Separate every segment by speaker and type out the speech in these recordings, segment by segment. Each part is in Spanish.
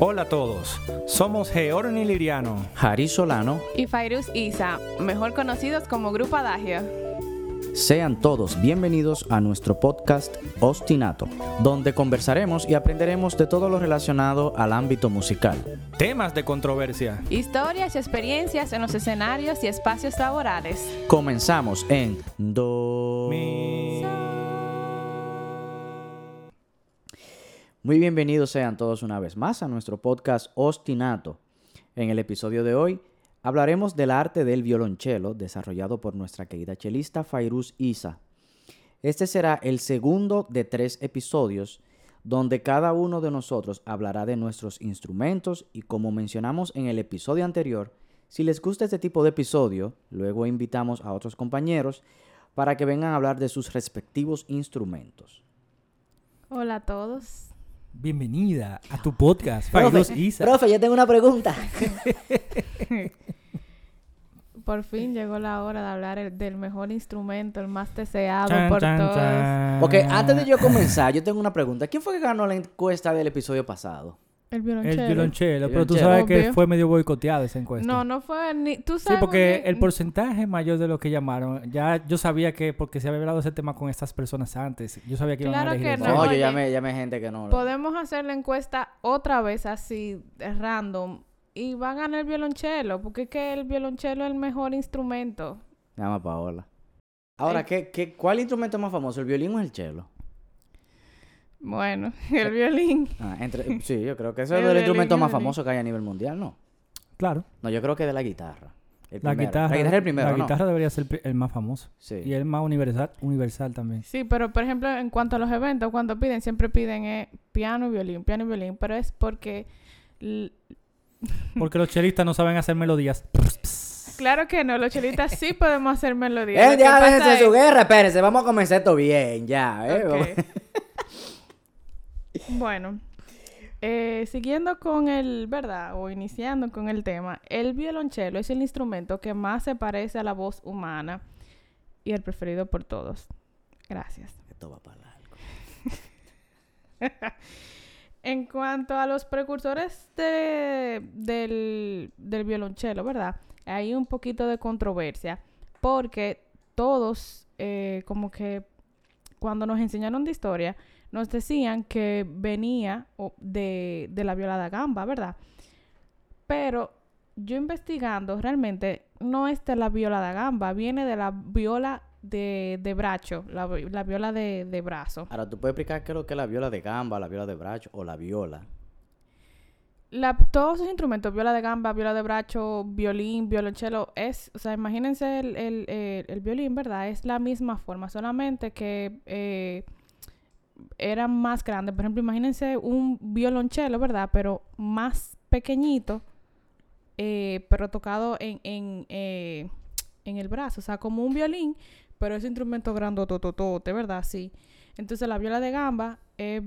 Speaker 1: Hola a todos, somos Georni Liriano.
Speaker 2: Jari Solano.
Speaker 3: Y Fairuz Isa, mejor conocidos como Grupo Adagio.
Speaker 2: Sean todos bienvenidos a nuestro podcast Ostinato, donde conversaremos y aprenderemos de todo lo relacionado al ámbito musical.
Speaker 1: Temas de controversia.
Speaker 3: Historias y experiencias en los escenarios y espacios laborales.
Speaker 2: Comenzamos en Do. Muy bienvenidos sean todos una vez más a nuestro podcast Ostinato. En el episodio de hoy hablaremos del arte del violonchelo desarrollado por nuestra querida chelista Fairuz Isa. Este será el segundo de tres episodios donde cada uno de nosotros hablará de nuestros instrumentos y como mencionamos en el episodio anterior, si les gusta este tipo de episodio, luego invitamos a otros compañeros para que vengan a hablar de sus respectivos instrumentos.
Speaker 3: Hola a todos.
Speaker 1: Bienvenida a tu podcast,
Speaker 4: Profe,
Speaker 1: Fairuz Isa.
Speaker 4: profe, yo tengo una pregunta.
Speaker 3: Por fin llegó la hora de hablar el- del mejor instrumento, el más deseado
Speaker 1: Chan,
Speaker 3: por
Speaker 1: chan,
Speaker 3: todos.
Speaker 1: chan.
Speaker 2: Ok, antes de yo comenzar, yo tengo una pregunta. ¿Quién fue que ganó la encuesta del episodio pasado?
Speaker 3: El violonchelo.
Speaker 1: El violonchelo, pero tú sabes que fue medio boicoteada esa encuesta.
Speaker 3: No, no fue ni... Tú
Speaker 1: Sí,
Speaker 3: sabes
Speaker 1: porque
Speaker 3: muy
Speaker 1: el porcentaje mayor de lo que llamaron, ya yo sabía que, porque se había hablado ese tema con estas personas antes, yo sabía que iban
Speaker 3: Claro
Speaker 1: a elegir
Speaker 3: que no.
Speaker 2: No, yo llamé, llamé gente que no.
Speaker 3: Podemos hacer la encuesta otra vez así, random, y va a ganar el violonchelo, porque es que el violonchelo es el mejor instrumento.
Speaker 2: Llama Paola. Ahora. ¿qué, qué, cuál instrumento es más famoso, el violín o el cello?
Speaker 3: Bueno, el violín.
Speaker 2: Ah, entre, sí, yo creo que ese es
Speaker 3: El
Speaker 2: instrumento más famoso que hay a nivel mundial, ¿no?
Speaker 1: Claro,
Speaker 2: No, yo creo que de la guitarra. El
Speaker 1: la
Speaker 2: primero.
Speaker 1: guitarra,
Speaker 2: La guitarra es el primero,
Speaker 1: la
Speaker 2: ¿no?
Speaker 1: guitarra debería ser el más famoso.
Speaker 2: Sí.
Speaker 1: Y el más universal, universal también.
Speaker 3: Sí, pero por ejemplo, en cuanto a los eventos, cuando piden, siempre piden eh, piano y violín, piano y violín, pero es porque...
Speaker 1: Porque los chelistas no saben hacer melodías.
Speaker 3: Claro que no, los chelitas sí podemos hacer melodías.
Speaker 2: Eh, ya, déjense su guerra, espérense, vamos a comenzar esto bien, ya, ¿eh? Vamos-
Speaker 3: Ok. Bueno, eh, siguiendo con el, ¿verdad? O iniciando con el tema, el violonchelo es el instrumento que más se parece a la voz humana y el preferido por todos. Gracias.
Speaker 2: Esto va para largo.
Speaker 3: En cuanto a los precursores de- del, del violonchelo, ¿verdad? Hay un poquito de controversia porque todos, eh, como que cuando nos enseñaron de historia, nos decían que venía de, de la viola da gamba, ¿verdad? Pero yo investigando, realmente no es de la viola da gamba, viene de la viola de, de bracho, la, la viola de, de brazo.
Speaker 2: Ahora, ¿tú puedes explicar qué es lo que es la viola de gamba, la viola de bracho o la viola?
Speaker 3: La, todos esos instrumentos, viola de gamba, viola de bracho, violín, violonchelo, es, o sea, imagínense el, el, el- el violín, ¿verdad? Es la misma forma, solamente que eh, eran más grandes. Por ejemplo, imagínense un violonchelo, ¿verdad? Pero más pequeñito, eh, pero tocado en, en, eh, en el brazo, o sea, como un violín, pero ese instrumento grandotototote, ¿verdad? Sí. Entonces la viola de gamba es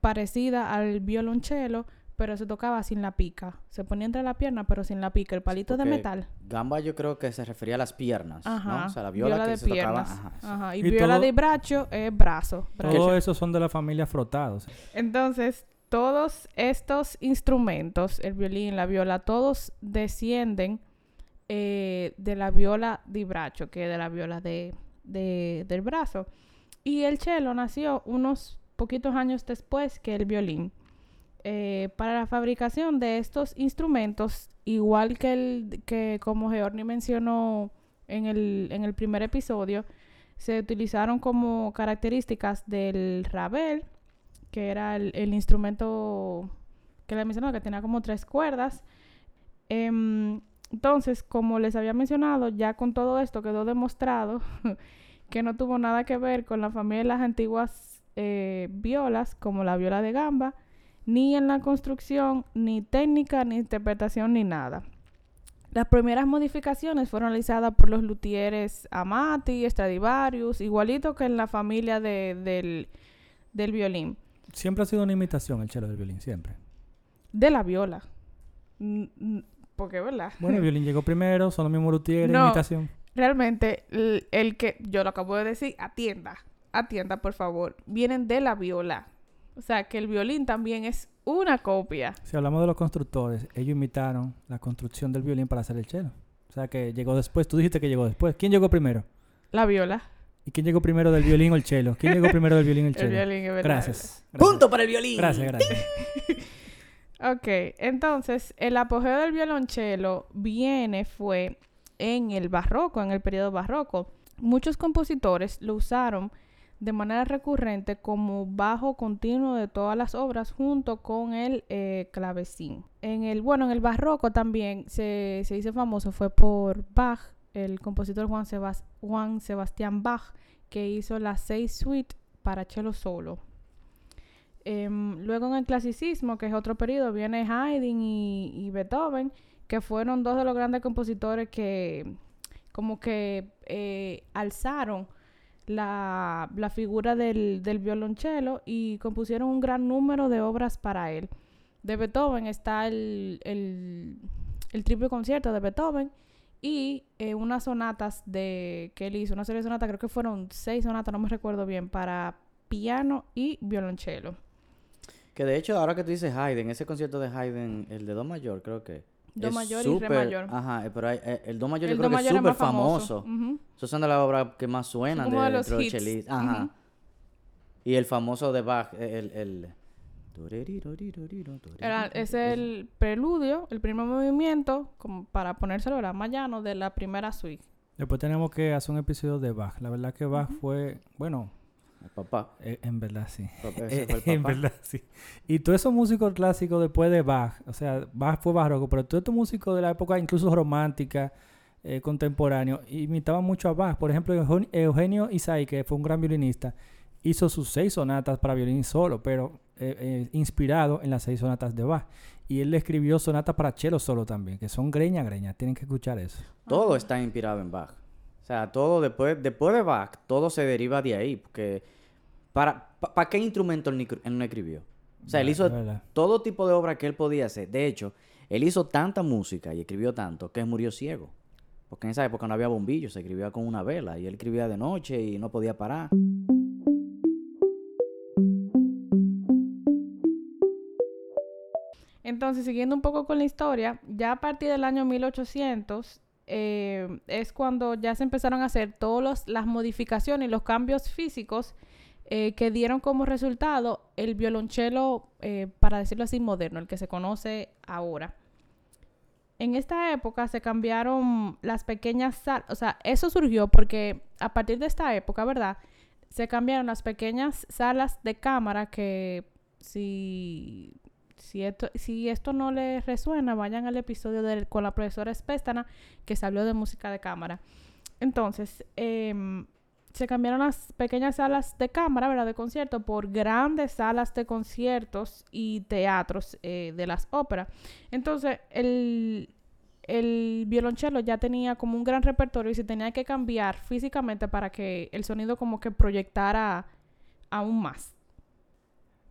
Speaker 3: parecida al violonchelo, pero se tocaba sin la pica. Se ponía entre la pierna, pero sin la pica, el palito de metal.
Speaker 2: Gamba yo creo que se refería a las piernas,
Speaker 3: Ajá.
Speaker 2: ¿no? O sea, la viola, que
Speaker 3: de
Speaker 2: se tocaba. Ajá, sí.
Speaker 3: Ajá. Y,
Speaker 1: Y
Speaker 3: viola
Speaker 1: todo-
Speaker 3: de bracho es brazo. brazo.
Speaker 1: Todos esos son de la familia frotados.
Speaker 3: Entonces, todos estos instrumentos, el violín, la viola, todos descienden eh, de la viola de bracho, que es de la viola de, de- del brazo. Y el cello nació unos poquitos años después que el violín. Eh, para la fabricación de estos instrumentos, igual que, el, que como Georni mencionó en el, en el primer episodio, se utilizaron como características del rabel, que era el, instrumento que le mencionaba, que tenía como tres cuerdas. Em, entonces, como les había mencionado, ya con todo esto quedó demostrado que no tuvo nada que ver con la familia de las antiguas eh, violas, como la viola de gamba, ni en la construcción, ni técnica, ni interpretación, ni nada. Las primeras modificaciones fueron realizadas por los luthieres Amati, Stradivarius, igualito que en la familia de- del, del violín.
Speaker 1: Siempre ha sido una imitación el chelo del violín, siempre.
Speaker 3: De la viola. Porque, ¿verdad?
Speaker 1: Bueno, el violín llegó primero, son los mismos luthieres,
Speaker 3: No.
Speaker 1: imitación.
Speaker 3: Realmente, el, el que, yo lo acabo de decir, atienda, atienda, por favor, vienen de la viola. O sea, que el violín también es una copia.
Speaker 1: Si hablamos de los constructores, ellos imitaron la construcción del violín para hacer el cello. O sea que llegó después. Tú dijiste que llegó después. ¿Quién llegó primero?
Speaker 3: La viola.
Speaker 1: ¿Y quién llegó primero del violín o el cello? ¿Quién llegó primero del violín o el
Speaker 3: El
Speaker 1: cello?
Speaker 3: violín, es verdad,
Speaker 1: Gracias.
Speaker 2: ¡Punto para el violín!
Speaker 1: Gracias, gracias.
Speaker 3: Ok, entonces el apogeo del violonchelo viene, fue en el barroco, en el periodo barroco. Muchos compositores lo usaron de manera recurrente como bajo continuo de todas las obras junto con el eh, clavecín. En el, bueno, en el barroco también se, se hizo famoso, fue por Bach, el compositor Juan, Sebas- Juan Sebastián Bach, que hizo las seis suites para cello solo. Em, luego en el clasicismo, que es otro periodo, viene Haydn y, y Beethoven, que fueron dos de los grandes compositores que como que eh, alzaron la, la figura del, del violonchelo y compusieron un gran número de obras para él. De Beethoven está el, el, el triple concierto de Beethoven y eh, unas sonatas de que él hizo, una serie de sonatas, creo que fueron seis sonatas, no me recuerdo bien, para piano y violonchelo.
Speaker 2: Que de hecho, ahora que tú dices Haydn, ese concierto de Haydn, el de Do mayor, creo que.
Speaker 3: Do mayor y re mayor.
Speaker 2: Ajá, eh, pero hay- eh, el Do mayor yo
Speaker 3: El
Speaker 2: creo
Speaker 3: do
Speaker 2: que es
Speaker 3: mayor
Speaker 2: súper
Speaker 3: famoso.
Speaker 2: famoso.
Speaker 3: Ujú.
Speaker 2: Esos son de las obras que más suenan de,
Speaker 3: de los
Speaker 2: dentro
Speaker 3: hits.
Speaker 2: chelis- Ajá. Y el famoso de Bach, el... el...
Speaker 3: Era- es el preludio, el primer movimiento, como para ponérselo la más llano de la primera suite.
Speaker 1: Después tenemos que hacer un episodio de Bach. La verdad que Bach fue, bueno,
Speaker 2: El papá.
Speaker 1: eh, en verdad sí.
Speaker 2: papá,
Speaker 1: Eh, en
Speaker 2: papá.
Speaker 1: verdad sí. Y todos esos músicos clásicos después de Bach, o sea, Bach fue barroco, pero todos estos músicos de la época, incluso romántica, eh, contemporáneo, imitaban mucho a Bach. Por ejemplo, Eugen- Eugenio Isai, que fue un gran violinista, hizo sus seis sonatas para violín solo, pero eh, eh, inspirado en las seis sonatas de Bach. Y él le escribió sonatas para cello solo también, que son greña, greña. Tienen que escuchar eso.
Speaker 2: Todo está inspirado en Bach. O sea, todo después, después de Bach, todo se deriva de ahí. Porque, ¿para, pa- qué instrumento él, ni- él no escribió? O sea, él hizo
Speaker 1: verdad.
Speaker 2: todo tipo de obra que él podía hacer. De hecho, él hizo tanta música y escribió tanto que murió ciego. Porque en esa época no había bombillos, se escribía con una vela. Y él escribía de noche y no podía parar.
Speaker 3: Entonces, siguiendo un poco con la historia, ya a partir del año 1800 eh, es cuando ya se empezaron a hacer todas las modificaciones y los cambios físicos eh, que dieron como resultado el violonchelo, eh, para decirlo así, moderno, el que se conoce ahora. En esta época se cambiaron las pequeñas salas, o sea, eso surgió porque a partir de esta época, ¿verdad? Se cambiaron las pequeñas salas de cámara que si si esto, si esto no les resuena, vayan al episodio del- con la profesora Espéstana que se habló de música de cámara. Entonces, em, se cambiaron las pequeñas salas de cámara, ¿verdad? De concierto por grandes salas de conciertos y teatros eh, de las óperas. Entonces, el, el violonchelo ya tenía como un gran repertorio y se tenía que cambiar físicamente para que el sonido como que proyectara aún más.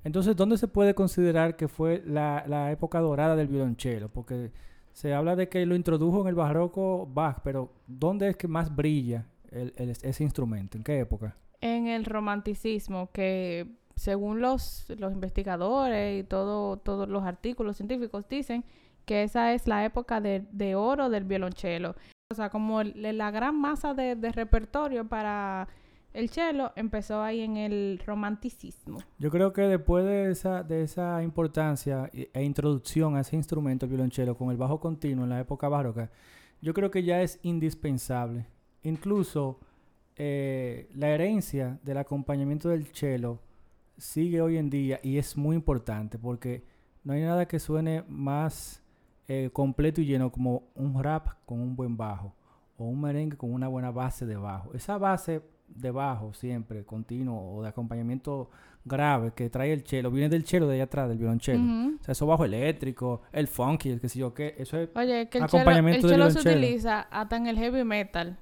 Speaker 1: Entonces, ¿dónde se puede considerar que fue la, la época dorada del violonchelo? Porque se habla de que lo introdujo en el barroco Bach, pero ¿dónde es que más brilla el- el- ese instrumento? ¿En qué época?
Speaker 3: en el romanticismo, que según los, los investigadores y todo, todos los artículos científicos dicen que esa es la época de, de oro del violonchelo. O sea, como el- la gran masa de, de repertorio para el cello empezó ahí en el romanticismo.
Speaker 1: Yo creo que después de esa, de esa importancia e e introducción a ese instrumento, el violonchelo, con el bajo continuo en la época barroca, yo creo que ya es indispensable. Incluso eh, la herencia del acompañamiento del cello sigue hoy en día y es muy importante porque no hay nada que suene más eh, completo y lleno como un rap con un buen bajo o un merengue con una buena base de bajo. Esa base de bajo siempre, continuo o de acompañamiento grave que trae el cello, viene del cello de allá atrás, del violonchelo. O sea, eso bajo eléctrico, el funky, el que sé yo qué, eso es...
Speaker 3: Oye, que el
Speaker 1: Acompañamiento
Speaker 3: el
Speaker 1: de
Speaker 3: cello se utiliza hasta en el heavy metal.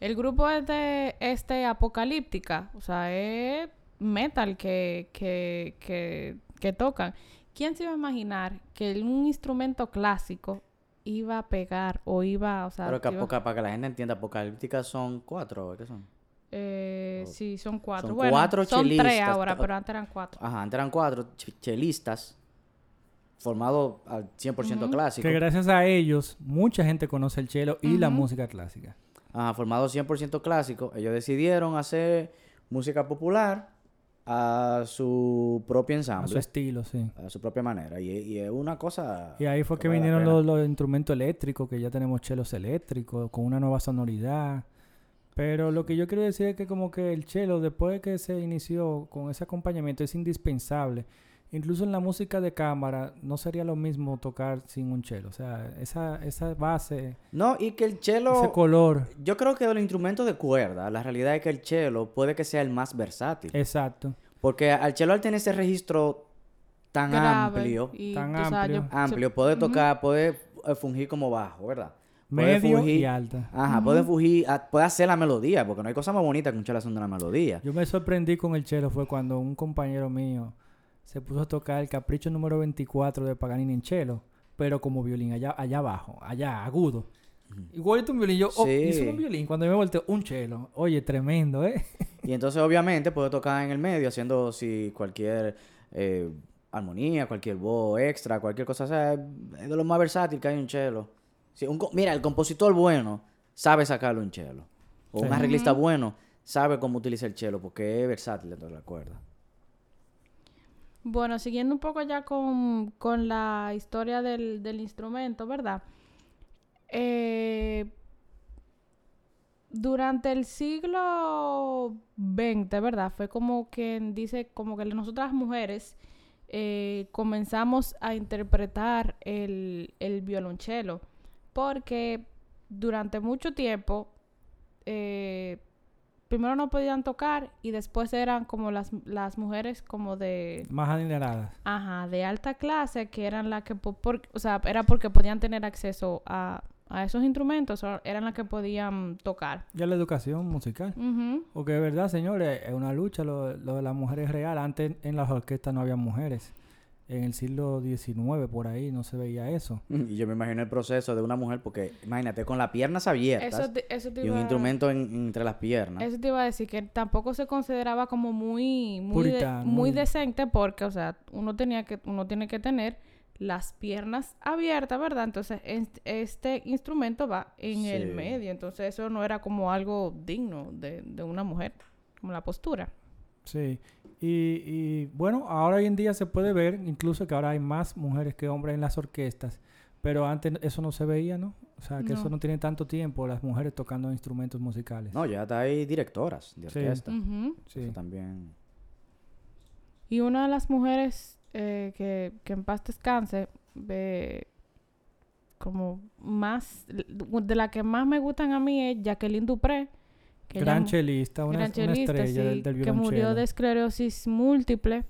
Speaker 3: El grupo es de este apocalíptica, o sea, es metal que, que, que, que tocan. ¿Quién se iba a imaginar que un instrumento clásico iba a pegar o iba, o sea,
Speaker 2: Pero que
Speaker 3: iba-
Speaker 2: para que la gente entienda, apocalípticas son cuatro, ¿qué son?
Speaker 3: eh,
Speaker 2: Oh.
Speaker 3: sí, son cuatro.
Speaker 2: Son
Speaker 3: bueno,
Speaker 2: cuatro
Speaker 3: son tres
Speaker 2: chelistas,
Speaker 3: ahora,
Speaker 2: ta-
Speaker 3: pero antes eran cuatro.
Speaker 2: Ajá, antes eran cuatro ch- chelistas, formado al 100%
Speaker 3: Ujú.
Speaker 2: clásico.
Speaker 1: Que gracias a ellos, mucha gente conoce el cello y la música clásica.
Speaker 2: Ajá, formado 100% clásico. Ellos decidieron hacer música popular a su propio
Speaker 1: A su
Speaker 2: ensamble,
Speaker 1: estilo, sí.
Speaker 2: a su propia manera. Y, y es una cosa...
Speaker 1: Y ahí fue que vinieron los, los instrumentos eléctricos, que ya tenemos chelos eléctricos, con una nueva sonoridad. Pero lo que yo quiero decir es que como que el chelo, después de que se inició con ese acompañamiento, es indispensable. Incluso en la música de cámara no sería lo mismo tocar sin un chelo. O sea, esa, esa base,
Speaker 2: No, y que el cello...
Speaker 1: ese color.
Speaker 2: Yo creo que de los instrumentos de cuerda, la realidad es que el cello puede que sea el más versátil.
Speaker 1: Exacto.
Speaker 2: Porque al cello al tener ese registro tan
Speaker 3: Grave
Speaker 2: amplio,
Speaker 3: y,
Speaker 1: Tan
Speaker 3: tú sabes, yo-
Speaker 1: amplio.
Speaker 2: amplio, puede tocar, puede eh, fungir como bajo, ¿verdad? Puede
Speaker 1: Medio y
Speaker 2: fungir-
Speaker 1: alta.
Speaker 2: Ajá, puede fungir, ah, puede hacer la melodía, porque no hay cosa más bonita que un cello haciendo una melodía.
Speaker 1: Yo me sorprendí con el chelo fue cuando un compañero mío se puso a tocar el capricho número 24 de Paganini en chelo, pero como violín allá, allá abajo, allá agudo. Igualito un violín, yo, oh,
Speaker 2: Sí.
Speaker 1: hizo un violín, cuando yo me volteo, un chelo. Oye, tremendo, ¿eh?
Speaker 2: Y entonces, obviamente, puede tocar en el medio haciendo si cualquier eh, armonía, cualquier voz extra, cualquier cosa. O sea, es de lo más versátil que hay un cello. Si un mira, el compositor bueno sabe sacarlo un cello. O un arreglista bueno sabe cómo utilizar el cello porque es versátil dentro de la cuerda.
Speaker 3: Bueno, siguiendo un poco ya con, con la historia del, del instrumento, ¿verdad? Eh, durante el siglo XX, ¿verdad? Fue como que dice, como que nosotras mujeres eh, comenzamos a interpretar el, el violonchelo, porque durante mucho tiempo, eh, primero no podían tocar y después eran como las, las mujeres como de...
Speaker 1: Más adineradas.
Speaker 3: Ajá, de alta clase, que eran las que, po- por- o sea, era porque podían tener acceso a, a esos instrumentos, o eran las que podían tocar.
Speaker 1: Ya la educación musical.
Speaker 3: Ujú.
Speaker 1: Porque es verdad, señores, es una lucha lo, lo de las mujeres real. Antes en las orquestas no había mujeres. En el siglo XIX, por ahí, no se veía eso.
Speaker 2: Y yo me imagino el proceso de una mujer porque, imagínate, con las piernas abiertas
Speaker 3: Eso, te, eso te
Speaker 2: y un instrumento en- entre las piernas.
Speaker 3: Eso te iba a decir que tampoco se consideraba como muy muy, de- muy
Speaker 1: muy-
Speaker 3: decente porque, o sea, uno tenía que uno tiene que tener las piernas abiertas, ¿verdad? Entonces, est- este instrumento va en el medio, entonces eso no era como algo digno de, de una mujer, como la postura.
Speaker 1: Sí. Y, y bueno, ahora hoy en día se puede ver, incluso que ahora hay más mujeres que hombres en las orquestas. Pero antes eso no se veía, ¿no? O sea, que eso
Speaker 3: No.
Speaker 1: no tiene tanto tiempo, las mujeres tocando instrumentos musicales.
Speaker 2: No, ya está ahí directoras de
Speaker 1: Sí.
Speaker 2: orquesta.
Speaker 1: Sí.
Speaker 2: Eso también.
Speaker 3: Y una de las mujeres eh, que, que en paz descanse, ve como más, de la que más me gustan a mí es Jacqueline Dupré.
Speaker 1: Gran chelista, una,
Speaker 3: gran
Speaker 1: una estrella del,
Speaker 3: sí,
Speaker 1: del
Speaker 3: que murió de esclerosis múltiple.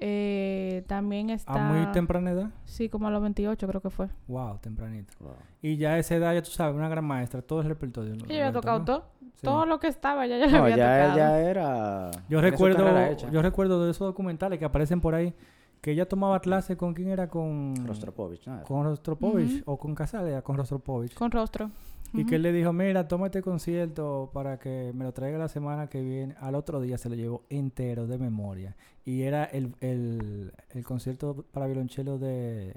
Speaker 3: Eh, también está...
Speaker 1: A muy temprana edad.
Speaker 3: Sí, como a los 28 creo que fue.
Speaker 1: Wow, tempranito.
Speaker 2: wow.
Speaker 1: Y ya a esa edad, ya tú sabes, una gran maestra, todo el repertorio.
Speaker 3: Ella había
Speaker 1: ¿no?
Speaker 3: tocado todo.
Speaker 1: Sí.
Speaker 3: Todo lo que estaba, ya lo
Speaker 2: No,
Speaker 3: había
Speaker 2: ya
Speaker 3: tocado.
Speaker 2: ella era.
Speaker 1: Yo recuerdo, yo recuerdo de esos documentales que aparecen por ahí, que ella tomaba clase con quién era, con
Speaker 2: Rostropovich, ¿no?
Speaker 1: con Rostropovich
Speaker 3: Ujú.
Speaker 1: o con Casale, con Rostropovich.
Speaker 3: Con rostro.
Speaker 1: Y que él le dijo, mira, toma este concierto para que me lo traiga la semana que viene. Al otro día se lo llevó entero de memoria. Y era el, el, el concierto para violonchelo de,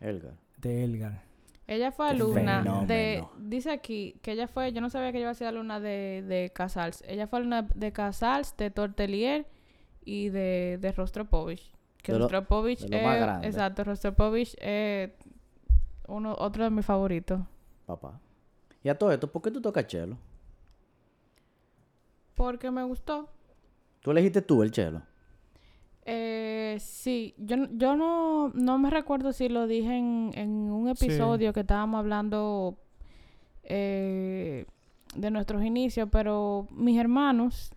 Speaker 2: Elgar.
Speaker 1: de Elgar.
Speaker 3: Ella fue alumna
Speaker 2: fenómeno.
Speaker 3: de... Dice aquí que ella fue... Yo no sabía que ella iba a ser alumna de, de Casals. Ella fue alumna de Casals, de Tortelier y de, de Rostropovich. Que
Speaker 2: De lo-
Speaker 3: Rostropovich
Speaker 2: de lo más
Speaker 3: es...
Speaker 2: grande.
Speaker 3: Exacto, Rostropovich es uno, otro de mis favoritos.
Speaker 2: Papá. Y a todo esto, ¿por qué tú tocas chelo?
Speaker 3: Porque me gustó.
Speaker 2: Tú elegiste tú el chelo.
Speaker 3: Eh, sí, yo, yo no, no me recuerdo si lo dije en, en un
Speaker 1: Sí.
Speaker 3: episodio que estábamos hablando eh, de nuestros inicios, pero mis hermanos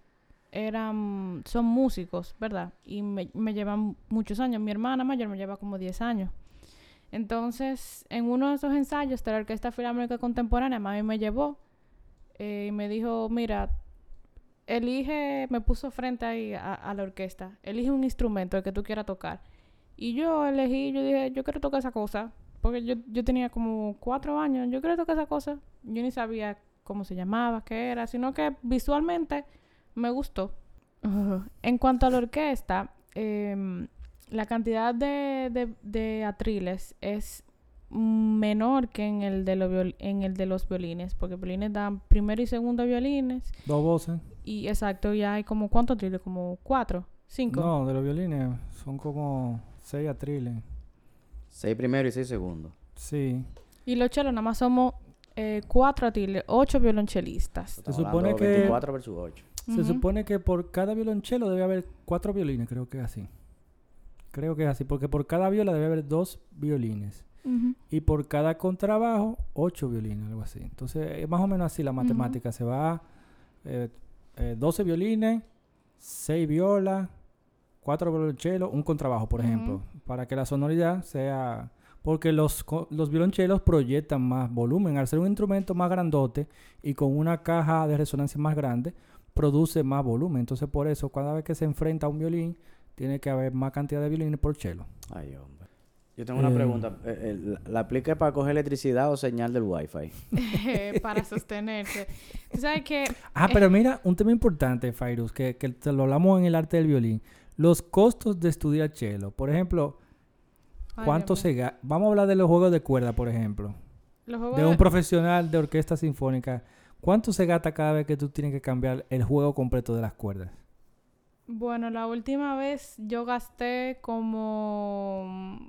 Speaker 3: eran, son músicos, ¿verdad? Y me, me llevan muchos años. Mi hermana mayor me lleva como 10 años. Entonces, en uno de esos ensayos de la Orquesta Filarmónica Contemporánea, mami me llevó eh, y me dijo, mira, elige, me puso frente ahí a, la orquesta, elige un instrumento el que tú quieras tocar. Y yo elegí, yo dije, yo quiero tocar esa cosa, porque yo, yo tenía como cuatro años, yo quiero tocar esa cosa. Yo ni sabía cómo se llamaba, qué era, sino que visualmente me gustó. En cuanto a la orquesta, em, la cantidad de, de, de atriles es menor que en el de los viol- en el de los violines, porque violines dan primero y segundo violines
Speaker 1: Dos voces.
Speaker 3: y exacto, ya hay como cuántos atriles, como cuatro, cinco.
Speaker 1: No, de los violines son como seis atriles.
Speaker 2: Seis primero y seis segundo.
Speaker 1: Sí.
Speaker 3: Y los chelos nada más somos eh, cuatro atriles, ocho violonchelistas.
Speaker 2: Estamos
Speaker 1: supone que-
Speaker 2: 24 versus 8.
Speaker 1: Se supone que por cada violonchelo debe haber cuatro violines, creo que es así. Creo que es así, porque por cada viola debe haber dos violines. Y por cada contrabajo, ocho violines, algo así. Entonces, es más o menos así la matemática. Se va eh, eh, 12 violines, 6 violas, 4 violonchelos, un contrabajo, por ejemplo. Para que la sonoridad sea... Porque los, los violonchelos proyectan más volumen. Al ser un instrumento más grandote y con una caja de resonancia más grande, produce más volumen. Entonces, por eso, cada vez que se enfrenta a un violín, tiene que haber más cantidad de violines por chelo.
Speaker 2: Ay, hombre. Yo tengo una
Speaker 1: Eh.
Speaker 2: pregunta. Eh, eh, ¿La aplica para coger electricidad o señal del wifi?
Speaker 3: para sostenerse. Tú sabes que
Speaker 1: Ah,
Speaker 3: Eh.
Speaker 1: pero mira, un tema importante, Fairuz, que, que te lo hablamos en el arte del violín. Los costos de estudiar cello. Por ejemplo, ¿cuánto se gasta? Vamos a hablar de los juegos de cuerda, por ejemplo.
Speaker 3: Los juegos
Speaker 1: De
Speaker 3: de-
Speaker 1: un profesional de orquesta sinfónica. ¿Cuánto se gasta cada vez que tú tienes que cambiar el juego completo de las cuerdas?
Speaker 3: Bueno, la última vez yo gasté como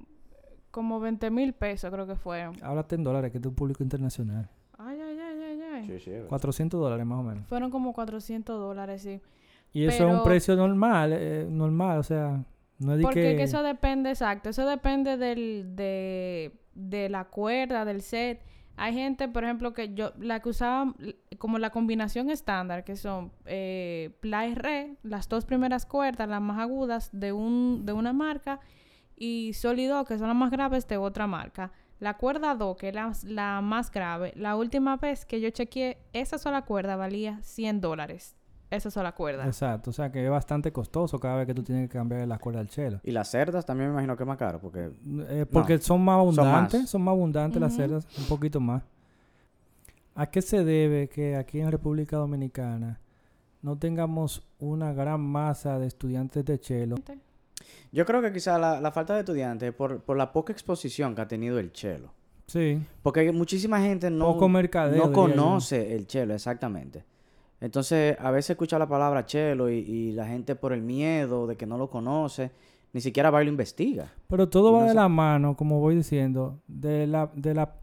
Speaker 3: como 20 mil pesos, creo que fue.
Speaker 1: Háblate en dólares, que es un público internacional.
Speaker 3: Ay, ay, ay, ay, ay.
Speaker 2: Sí, sí.
Speaker 1: 400 dólares más o menos.
Speaker 3: Fueron como 400 dólares, sí.
Speaker 1: Y eso es un precio normal, eh, normal, o sea, no es de
Speaker 3: Porque
Speaker 1: que...
Speaker 3: que eso depende, exacto, eso depende del, de, de la cuerda, del set. Hay gente, por ejemplo, que yo, la que usaba como la combinación estándar, que son eh, la re, las dos primeras cuerdas, las más agudas de, un, de una marca, y sol y do, que son las más graves de otra marca. La cuerda do, que es la, la más grave, la última vez que yo chequeé, esa sola cuerda valía 100 dólares. Esa sola cuerda.
Speaker 1: Exacto, o sea que es bastante costoso cada vez que tú tienes que cambiar las cuerdas del cello.
Speaker 2: Y las cerdas también me imagino que es más caro porque...
Speaker 1: Eh, porque son más abundantes, son
Speaker 2: más.
Speaker 1: más, abundantes las cerdas, un poquito más. ¿A qué se debe que aquí en República Dominicana no tengamos una gran masa de estudiantes de cello?
Speaker 2: Yo creo que quizá la, la falta de estudiantes por, por la poca exposición que ha tenido el chelo.
Speaker 1: Sí,
Speaker 2: Porque muchísima gente no,
Speaker 1: Poco mercadeo,
Speaker 2: no
Speaker 1: yo.
Speaker 2: conoce el chelo, exactamente. Entonces, a veces escucha la palabra chelo y, y la gente por el miedo de que no lo conoce, ni siquiera va y lo investiga.
Speaker 1: pero todo
Speaker 2: Y
Speaker 1: va
Speaker 2: no
Speaker 1: de
Speaker 2: se-
Speaker 1: la mano, como voy diciendo, de la, de la,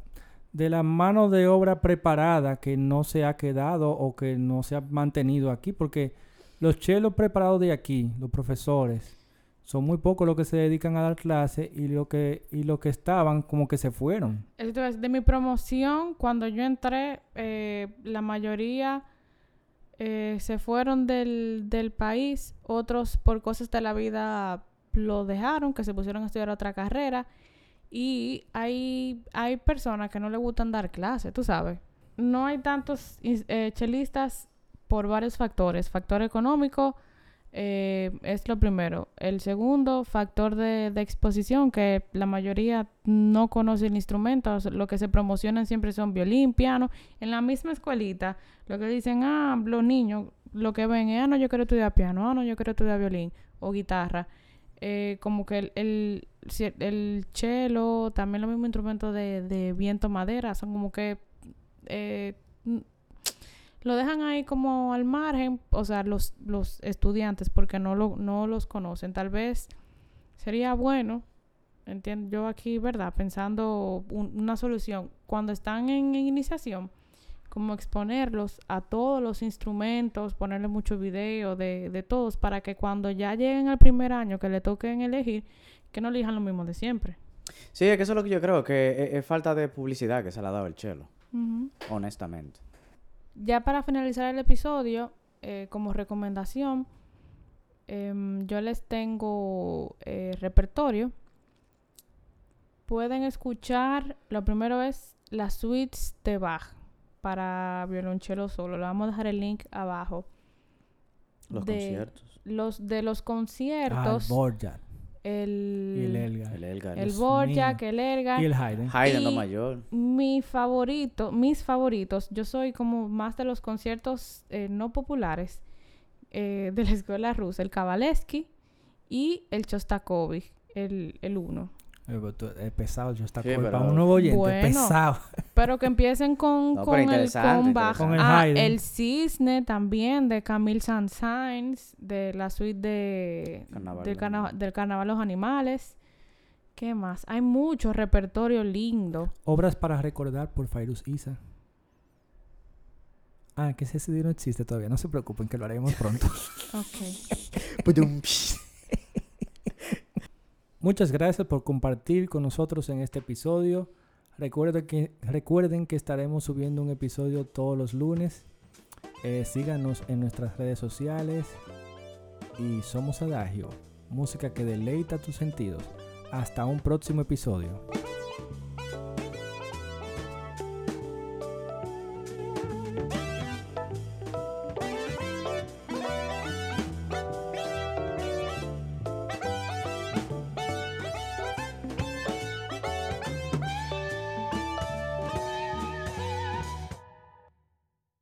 Speaker 1: de la mano de obra preparada que no se ha quedado o que no se ha mantenido aquí, porque los chelos preparados de aquí, los profesores, son muy pocos los que se dedican a dar clases y lo que y lo que estaban como que se fueron.
Speaker 3: Entonces, de mi promoción, cuando yo entré, eh, la mayoría eh, se fueron del, del país, otros por cosas de la vida lo dejaron, que se pusieron a estudiar otra carrera. Y hay, hay personas que no les gustan dar clases, tú sabes. No hay tantos eh, chelistas por varios factores. Factor económico eh, es lo primero. El segundo, factor de, de exposición, que la mayoría no conoce el instrumento. Lo que se promocionan siempre son violín, piano. En la misma escuelita, lo que dicen, ah, los niños, lo que ven es, ah, no, yo quiero estudiar piano, ah, no, yo quiero estudiar violín o guitarra. Eh, como que el, el, el cello, también los mismos instrumentos de, de viento madera, son como que eh, lo dejan ahí como al margen, o sea, los, los estudiantes, porque no, lo, no los conocen. Tal vez sería bueno, entiendo yo aquí, ¿verdad? Pensando un- una solución, cuando están en, en iniciación, como exponerlos a todos los instrumentos, ponerle mucho video de, de todos, para que cuando ya lleguen al primer año que le toquen elegir, que no elijan lo mismo de siempre.
Speaker 2: Sí, es que eso es lo que yo creo, que es, es falta de publicidad que se le ha dado el chelo, honestamente.
Speaker 3: Ya para finalizar el episodio, eh, como recomendación, em, yo les tengo eh, repertorio. Pueden escuchar, lo primero es las suites de Bach para violonchelo solo. Le vamos a dejar el link abajo.
Speaker 2: Los
Speaker 3: De
Speaker 2: conciertos.
Speaker 3: Los de los conciertos, el,
Speaker 1: y el Elgar.
Speaker 2: El Elgar.
Speaker 3: el
Speaker 1: Dios
Speaker 3: Borjak, el Elgar.
Speaker 1: Y el Haydn.
Speaker 2: Haydn, lo mayor.
Speaker 3: Mi favorito, mis favoritos, yo soy como más de los conciertos eh, no populares eh, de la escuela rusa, el Kavalevsky y el Chostakovich. el, el uno.
Speaker 1: Eh, pero tú- Es pesado, yo está
Speaker 2: Sí, pero-
Speaker 1: Para un nuevo oyente,
Speaker 3: Bueno.
Speaker 1: pesado.
Speaker 3: Pero que empiecen con,
Speaker 2: No,
Speaker 3: con el
Speaker 2: interesante,
Speaker 3: con
Speaker 1: el
Speaker 3: Ah, el Cisne también de Camille Saint-Saëns, de la suite de,
Speaker 2: Carnaval
Speaker 3: del,
Speaker 2: de
Speaker 3: carna- del Carnaval de los Animales. ¿Qué más? Hay mucho repertorio lindo.
Speaker 1: Obras para recordar por Fairuz Isa. Ah, que ese CD no existe todavía. No se preocupen, que lo haremos pronto.
Speaker 3: Ok.
Speaker 1: Muchas gracias por compartir con nosotros en este episodio. Recuerden que, estaremos subiendo un episodio todos los lunes. Eh, síganos en nuestras redes sociales. Y somos Adagio, música que deleita tus sentidos. Hasta un próximo episodio.